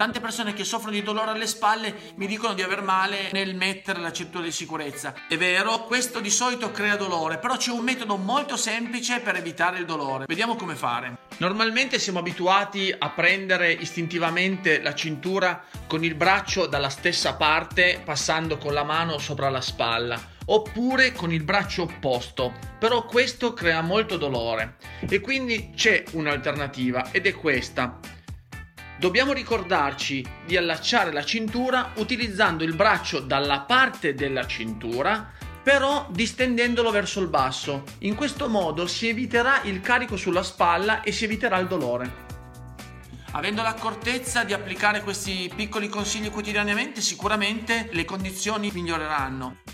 Tante persone che soffrono di dolore alle spalle mi dicono di aver male nel mettere la cintura di sicurezza. È vero, questo di solito crea dolore, però c'è un metodo molto semplice per evitare il dolore. Vediamo come fare. Normalmente siamo abituati a prendere istintivamente la cintura con il braccio dalla stessa parte, passando con la mano sopra la spalla oppure con il braccio opposto, però questo crea molto dolore e quindi c'è un'alternativa ed è questa dobbiamo ricordarci di allacciare la cintura utilizzando il braccio dalla parte della cintura però distendendolo verso il basso. In questo modo si eviterà il carico sulla spalla e si eviterà il dolore. Avendo l'accortezza di applicare questi piccoli consigli quotidianamente, sicuramente le condizioni miglioreranno.